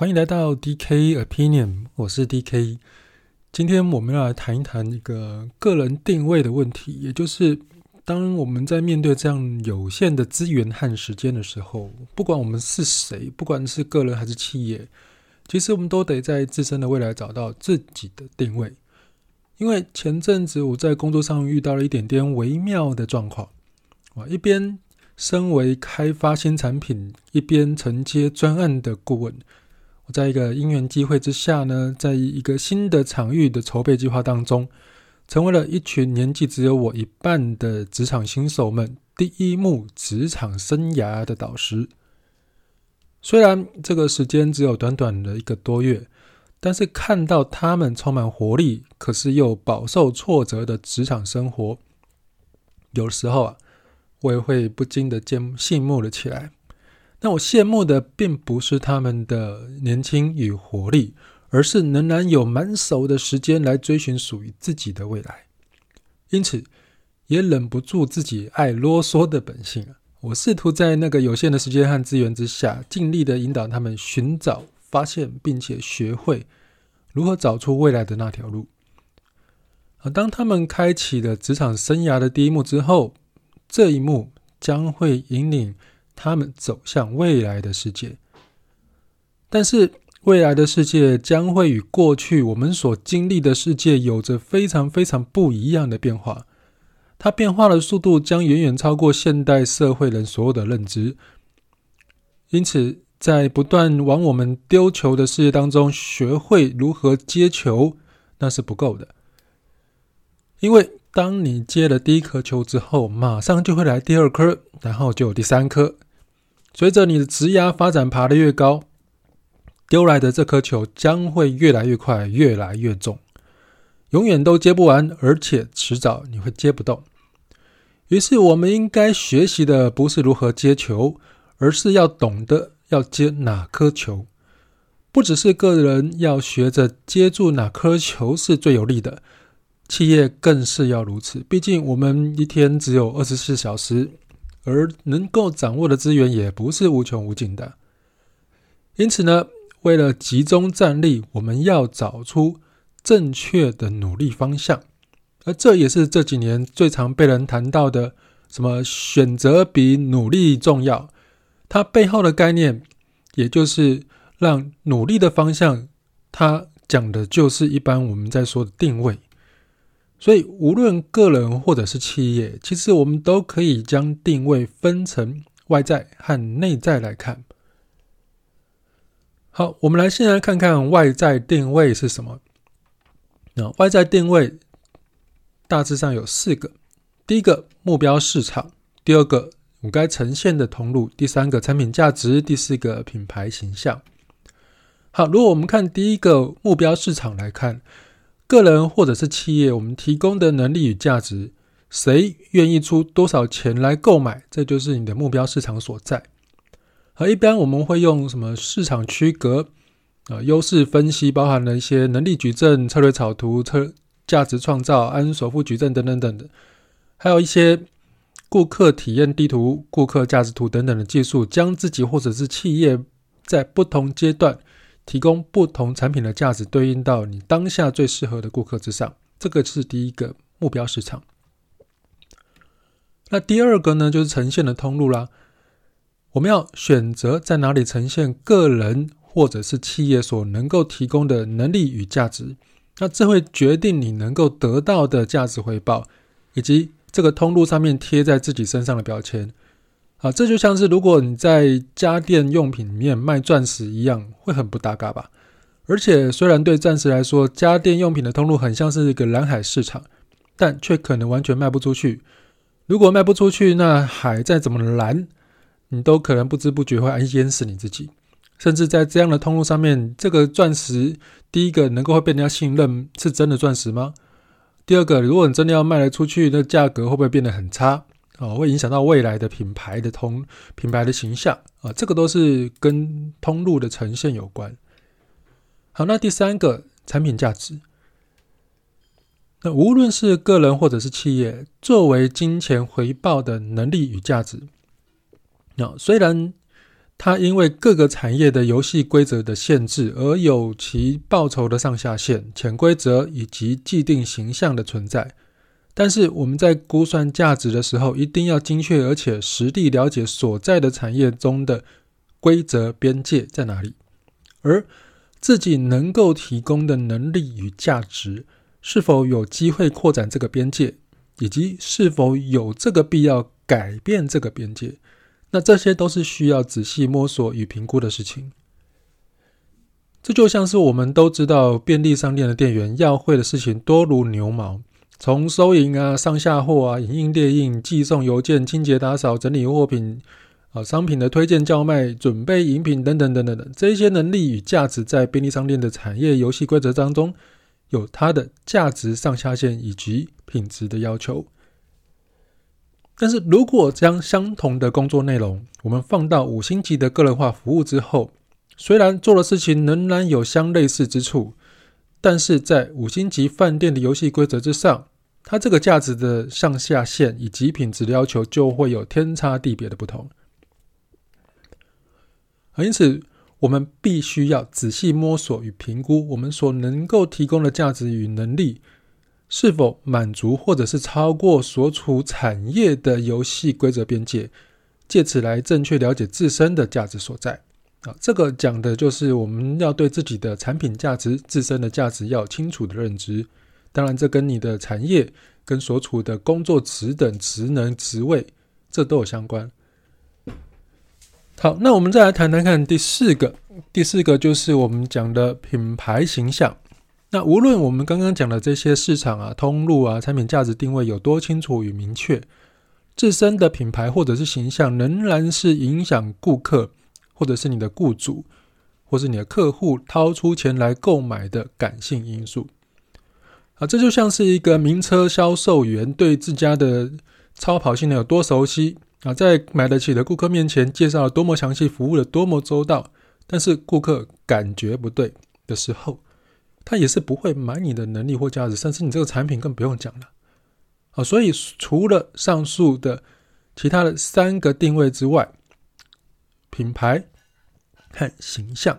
欢迎来到 DK Opinion，我是 DK。今天我们要来谈一谈一个个人定位的问题，也就是当我们在面对这样有限的资源和时间的时候，不管我们是谁，不管是个人还是企业，其实我们都得在自身的未来找到自己的定位。因为前阵子我在工作上遇到了一点点微妙的状况，我一边身为开发新产品，一边承接专案的顾问。在一个因缘机会之下呢，在一个新的场域的筹备计划当中，成为了一群年纪只有我一半的职场新手们第一幕职场生涯的导师。虽然这个时间只有短短的一个多月，但是看到他们充满活力，可是又饱受挫折的职场生活，有时候啊，我也会不禁的羡羡慕了起来。那我羡慕的并不是他们的年轻与活力，而是仍然有满手的时间来追寻属于自己的未来。因此，也忍不住自己爱啰嗦的本性啊！我试图在那个有限的时间和资源之下，尽力的引导他们寻找、发现，并且学会如何找出未来的那条路。而当他们开启了职场生涯的第一幕之后，这一幕将会引领。他们走向未来的世界，但是未来的世界将会与过去我们所经历的世界有着非常非常不一样的变化。它变化的速度将远远超过现代社会人所有的认知。因此，在不断往我们丢球的世界当中，学会如何接球，那是不够的，因为当你接了第一颗球之后，马上就会来第二颗，然后就有第三颗。随着你的职涯发展爬得越高，丢来的这颗球将会越来越快，越来越重，永远都接不完，而且迟早你会接不动。于是，我们应该学习的不是如何接球，而是要懂得要接哪颗球。不只是个人要学着接住哪颗球是最有利的，企业更是要如此。毕竟，我们一天只有二十四小时。而能够掌握的资源也不是无穷无尽的，因此呢，为了集中战力，我们要找出正确的努力方向，而这也是这几年最常被人谈到的“什么选择比努力重要”。它背后的概念，也就是让努力的方向，它讲的就是一般我们在说的定位。所以，无论个人或者是企业，其实我们都可以将定位分成外在和内在来看。好，我们来先来看看外在定位是什么。那外在定位大致上有四个：第一个目标市场，第二个我该呈现的通路，第三个产品价值，第四个品牌形象。好，如果我们看第一个目标市场来看。个人或者是企业，我们提供的能力与价值，谁愿意出多少钱来购买，这就是你的目标市场所在。而一般我们会用什么市场区隔啊、优势分析，包含了一些能力矩阵、策略草图、策价值创造、安守护矩阵等等等的，还有一些顾客体验地图、顾客价值图等等的技术，将自己或者是企业在不同阶段。提供不同产品的价值对应到你当下最适合的顾客之上，这个是第一个目标市场。那第二个呢，就是呈现的通路啦。我们要选择在哪里呈现个人或者是企业所能够提供的能力与价值，那这会决定你能够得到的价值回报，以及这个通路上面贴在自己身上的标签。啊，这就像是如果你在家电用品里面卖钻石一样，会很不搭嘎吧？而且，虽然对钻石来说，家电用品的通路很像是一个蓝海市场，但却可能完全卖不出去。如果卖不出去，那海再怎么蓝，你都可能不知不觉会淹死你自己。甚至在这样的通路上面，这个钻石，第一个能够会被人家信任，是真的钻石吗？第二个，如果你真的要卖得出去，那价格会不会变得很差？哦，会影响到未来的品牌的通品牌的形象啊，这个都是跟通路的呈现有关。好，那第三个产品价值，那无论是个人或者是企业，作为金钱回报的能力与价值，那虽然它因为各个产业的游戏规则的限制而有其报酬的上下限、潜规则以及既定形象的存在。但是我们在估算价值的时候，一定要精确而且实地了解所在的产业中的规则边界在哪里，而自己能够提供的能力与价值是否有机会扩展这个边界，以及是否有这个必要改变这个边界。那这些都是需要仔细摸索与评估的事情。这就像是我们都知道，便利商店的店员要会的事情多如牛毛，从收银啊、上下货啊、影印列印、寄送邮件、清洁打扫、整理货品啊、商品的推荐叫卖、准备饮品等等等等等，这些能力与价值在便利商店的产业游戏规则当中，有它的价值上下限以及品质的要求。但是如果将相同的工作内容，我们放到五星级的个人化服务之后，虽然做的事情仍然有相类似之处，但是在五星级饭店的游戏规则之上，它这个价值的上下限以及品质的要求就会有天差地别的不同。因此，我们必须要仔细摸索与评估我们所能够提供的价值与能力。是否满足或者是超过所处产业的游戏规则边界，借此来正确了解自身的价值所在啊？这个讲的就是我们要对自己的产品价值、自身的价值要清楚的认知。当然，这跟你的产业、跟所处的工作职等、职能、职位，这都有相关。好，那我们再来谈谈看第四个，第四个就是我们讲的品牌形象。那无论我们刚刚讲的这些市场啊、通路啊、产品价值定位有多清楚与明确，自身的品牌或者是形象仍然是影响顾客，或者是你的雇主，或是你的客户掏出钱来购买的感性因素。啊，这就像是一个名车销售员对自家的超跑性能有多熟悉啊，在买得起的顾客面前介绍了多么详细，服务的多么周到，但是顾客感觉不对的时候。他也是不会买你的能力或价值，甚至你这个产品更不用讲了。好，所以除了上述的其他的三个定位之外，品牌和形象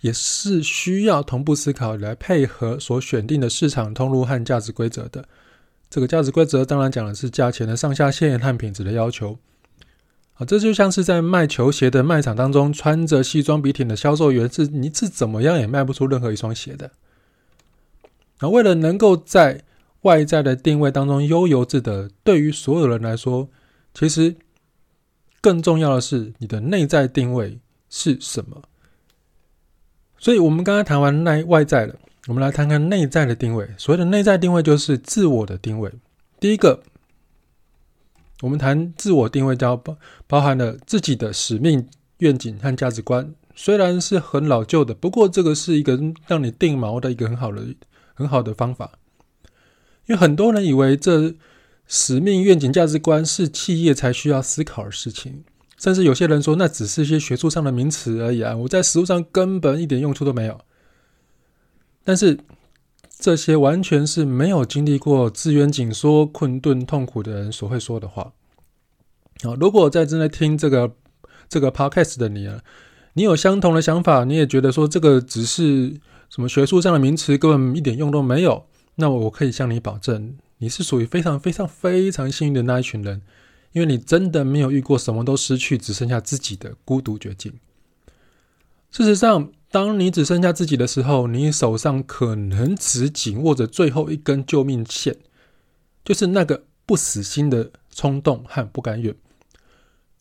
也是需要同步思考来配合所选定的市场通路和价值规则的。这个价值规则当然讲的是价钱的上下限和品质的要求。啊，这就像是在卖球鞋的卖场当中，穿着西装笔挺的销售员，是你是怎么样也卖不出任何一双鞋的。那为了能够在外在的定位当中悠游自得，对于所有人来说，其实更重要的是你的内在定位是什么。所以，我们刚刚谈完内外在了，我们来谈谈内在的定位。所谓的内在定位，就是自我的定位。第一个。我们谈自我定位，叫包包含了自己的使命、愿景和价值观。虽然是很老旧的，不过这个是一个让你定锚的一个很好的、很好的方法。因为很多人以为这使命、愿景、价值观是企业才需要思考的事情，甚至有些人说那只是一些学术上的名词而已啊！我在实务上根本一点用处都没有。但是。这些完全是没有经历过资源紧缩、困顿、痛苦的人所会说的话。好，如果在正在听这个这个 podcast 的你啊，你有相同的想法，你也觉得说这个只是什么学术上的名词，根本一点用都没有，那我可以向你保证，你是属于非常非常非常幸运的那一群人，因为你真的没有遇过什么都失去，只剩下自己的孤独绝境。事实上。当你只剩下自己的时候，你手上可能只紧握着最后一根救命线，就是那个不死心的冲动和不甘愿。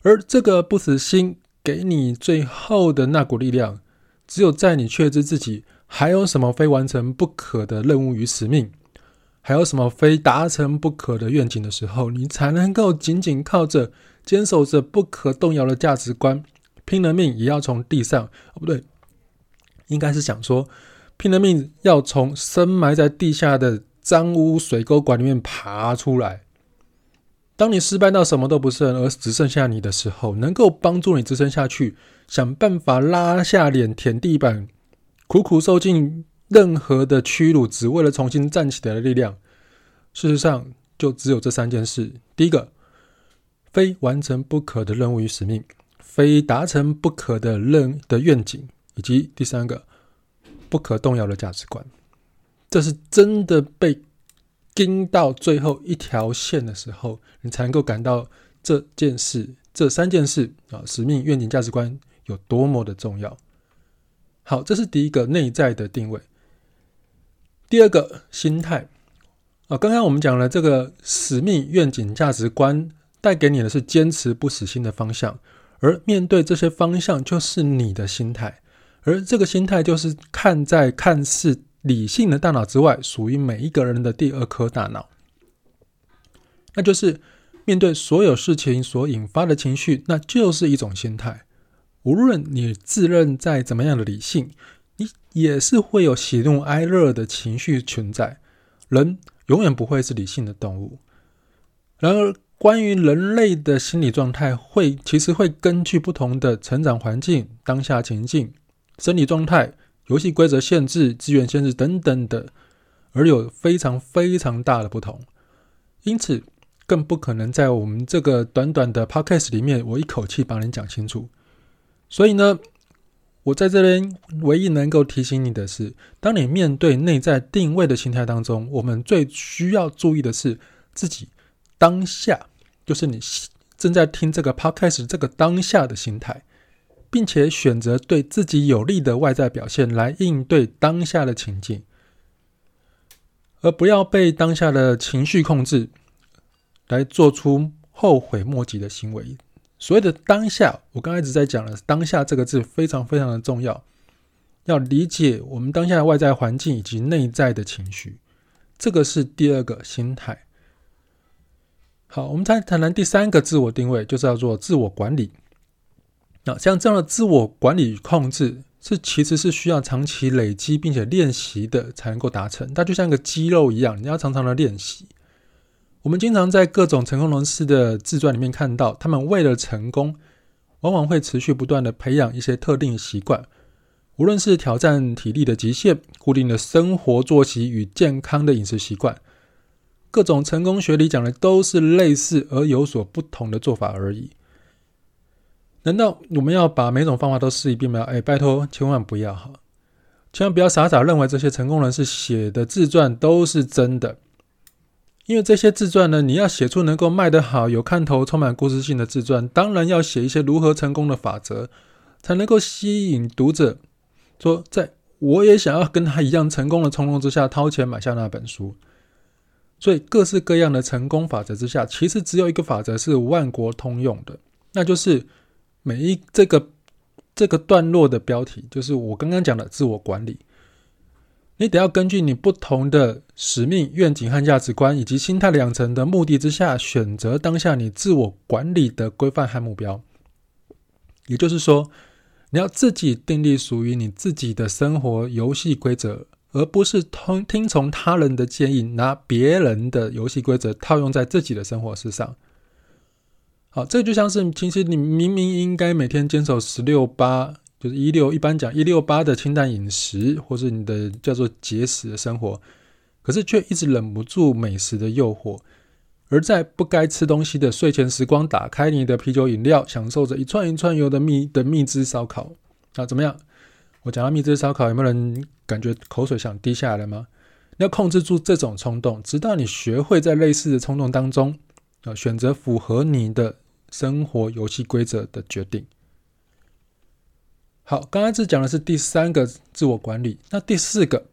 而这个不死心给你最后的那股力量，只有在你确知自己还有什么非完成不可的任务与使命，还有什么非达成不可的愿景的时候，你才能够紧紧靠着、坚守着不可动摇的价值观，拼了命也要从地上，哦，不对。应该是想说，拼了命要从深埋在地下的脏污水沟管里面爬出来。当你失败到什么都不剩，而只剩下你的时候，能够帮助你支撑下去，想办法拉下脸舔地板，苦苦受尽任何的屈辱，只为了重新站起来的力量。事实上，就只有这三件事：第一个，非完成不可的任务与使命。非达成不可的任的愿景，以及第三个不可动摇的价值观。这是真的被盯到最后一条线的时候，你才能够感到这件事、这三件事啊，使命、愿景、价值观有多么的重要。好，这是第一个内在的定位。第二个心态啊，刚刚我们讲了这个使命、愿景、价值观带给你的是坚持不死心的方向，而面对这些方向就是你的心态，而这个心态就是看在看似。理性的大脑之外，属于每一个人的第二颗大脑，那就是面对所有事情所引发的情绪，那就是一种心态。无论你自认在怎么样的理性，也是会有喜怒哀乐的情绪存在。人永远不会是理性的动物。然而，关于人类的心理状态，会其实会根据不同的成长环境、当下情境、生理状态。游戏规则限制、资源限制等等的，而有非常非常大的不同，因此更不可能在我们这个短短的 podcast 里面，我一口气把你讲清楚。所以呢，我在这边唯一能够提醒你的是，当你面对内在定位的心态当中，我们最需要注意的是自己当下，就是你正在听这个 podcast 这个当下的心态。并且选择对自己有利的外在表现来应对当下的情境，而不要被当下的情绪控制，来做出后悔莫及的行为。所谓的当下，我刚才一直在讲了，当下这个字非常非常的重要，要理解我们当下的外在环境以及内在的情绪，这个是第二个心态。好，我们再谈谈第三个自我定位，就叫做自我管理。那像这样的自我管理与控制，是其实是需要长期累积并且练习的才能够达成。它就像一个肌肉一样，你要常常的练习。我们经常在各种成功人士的自传里面看到，他们为了成功，往往会持续不断的培养一些特定的习惯，无论是挑战体力的极限、固定的生活作息与健康的饮食习惯，各种成功学里讲的都是类似而有所不同的做法而已。难道我们要把每种方法都试一遍吗？哎，拜托，千万不要哈！千万不要傻傻认为这些成功人士写的自传都是真的，因为这些自传呢，你要写出能够卖得好、有看头、充满故事性的自传，当然要写一些如何成功的法则，才能够吸引读者。说，在我也想要跟他一样成功的冲动之下，掏钱买下那本书。所以，各式各样的成功法则之下，其实只有一个法则是万国通用的，那就是。每一这个这个段落的标题，就是我刚刚讲的自我管理。你得要根据你不同的使命、愿景和价值观，以及心态的养成的目的之下，选择当下你自我管理的规范和目标。也就是说，你要自己订立属于你自己的生活游戏规则，而不是听听从他人的建议，拿别人的游戏规则套用在自己的生活事上。好，这就像是，其实你明明应该每天坚守十六八，就是一六，一般讲一六八的清淡饮食，或是你的叫做节食的生活，可是却一直忍不住美食的诱惑，而在不该吃东西的睡前时光，打开你的啤酒饮料，享受着一串一串油的蜜的蜜汁烧烤。啊，怎么样？我讲到蜜汁烧烤，有没有人感觉口水想滴下来了吗？你要控制住这种冲动，直到你学会在类似的冲动当中。啊，选择符合你的生活游戏规则的决定。好，刚刚这讲的是第三个自我管理，那第四个，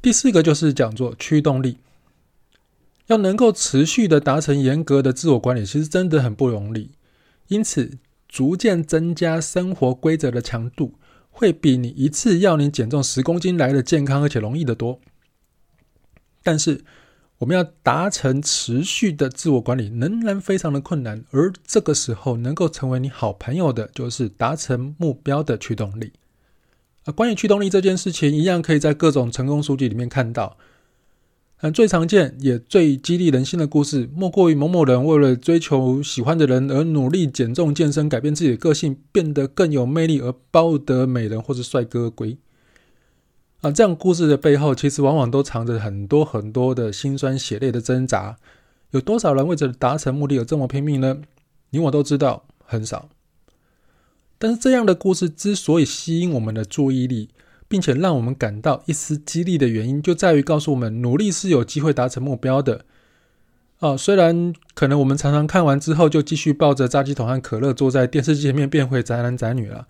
第四个就是讲做驱动力。要能够持续的达成严格的自我管理，其实真的很不容易。因此，逐渐增加生活规则的强度，会比你一次要你减重十公斤来的健康而且容易得多。但是，我们要达成持续的自我管理，仍然非常的困难。而这个时候，能够成为你好朋友的，就是达成目标的驱动力。啊，关于驱动力这件事情，一样可以在各种成功书籍里面看到。嗯，最常见也最激励人心的故事，莫过于某某人为了追求喜欢的人而努力减重、健身，改变自己的个性，变得更有魅力，而抱得美人或是帅哥归。啊，这样故事的背后，其实往往都藏着很多很多的辛酸血泪的挣扎。有多少人为着达成目的而这么拼命呢？你我都知道，很少。但是这样的故事之所以吸引我们的注意力，并且让我们感到一丝激励的原因，就在于告诉我们努力是有机会达成目标的。啊，虽然可能我们常常看完之后就继续抱着炸鸡桶和可乐坐在电视机前面变回宅男宅女了。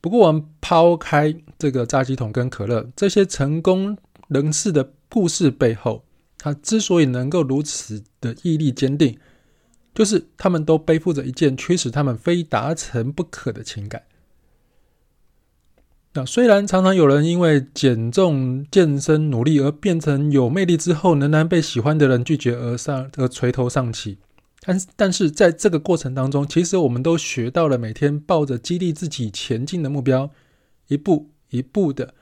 不过我们抛开这个炸鸡桶跟可乐这些成功人士的故事背后，他之所以能够如此的毅力坚定，就是他们都背负着一件驱使他们非达成不可的情感。那虽然常常有人因为减重、健身、努力而变成有魅力之后仍然被喜欢的人拒绝而上而垂头丧气，但但是在这个过程当中，其实我们都学到了每天抱着激励自己前进的目标，一步一步的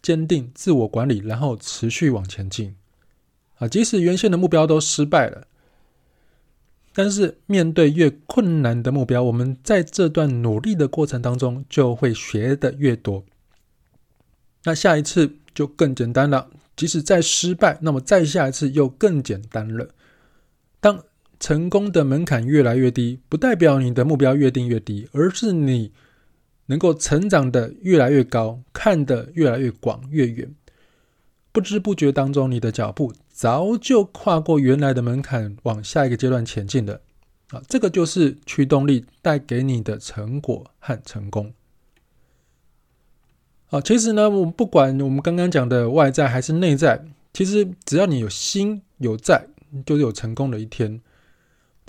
坚定自我管理，然后持续往前进。啊，即使原先的目标都失败了，但是面对越困难的目标，我们在这段努力的过程当中就会学得越多。那下一次就更简单了，即使再失败，那么再下一次又更简单了。当成功的门槛越来越低，不代表你的目标越定越低，而是你能够成长的越来越高，看得越来越广越远。不知不觉当中，你的脚步早就跨过原来的门槛，往下一个阶段前进了。啊，这个就是驱动力带给你的成果和成功。啊，其实呢，我们不管我们刚刚讲的外在还是内在，其实只要你有心有在，就是有成功的一天。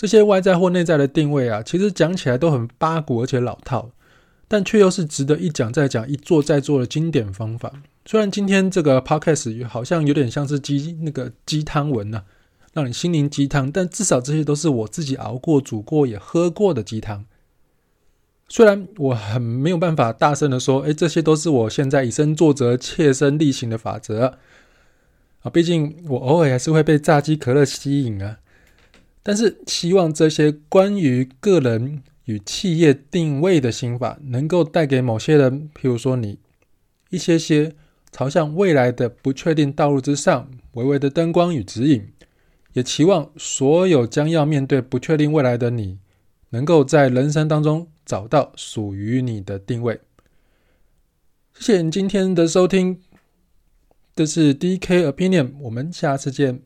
这些外在或内在的定位啊，其实讲起来都很八股而且老套，但却又是值得一讲再讲、一做再做的经典方法。虽然今天这个 podcast 好像有点像是鸡那个鸡汤文啊，让你心灵鸡汤，但至少这些都是我自己熬过、煮过也喝过的鸡汤。虽然我很没有办法大声的说，哎，这些都是我现在以身作则、切身力行的法则啊，毕竟我偶尔还是会被炸鸡可乐吸引啊。但是希望这些关于个人与企业定位的心法，能够带给某些人，譬如说你，一些些朝向未来的不确定道路之上，微微的灯光与指引。也期望所有将要面对不确定未来的你，能够在人生当中。找到属于你的定位。谢谢你今天的收听，这是 DK Opinion，我们下次见。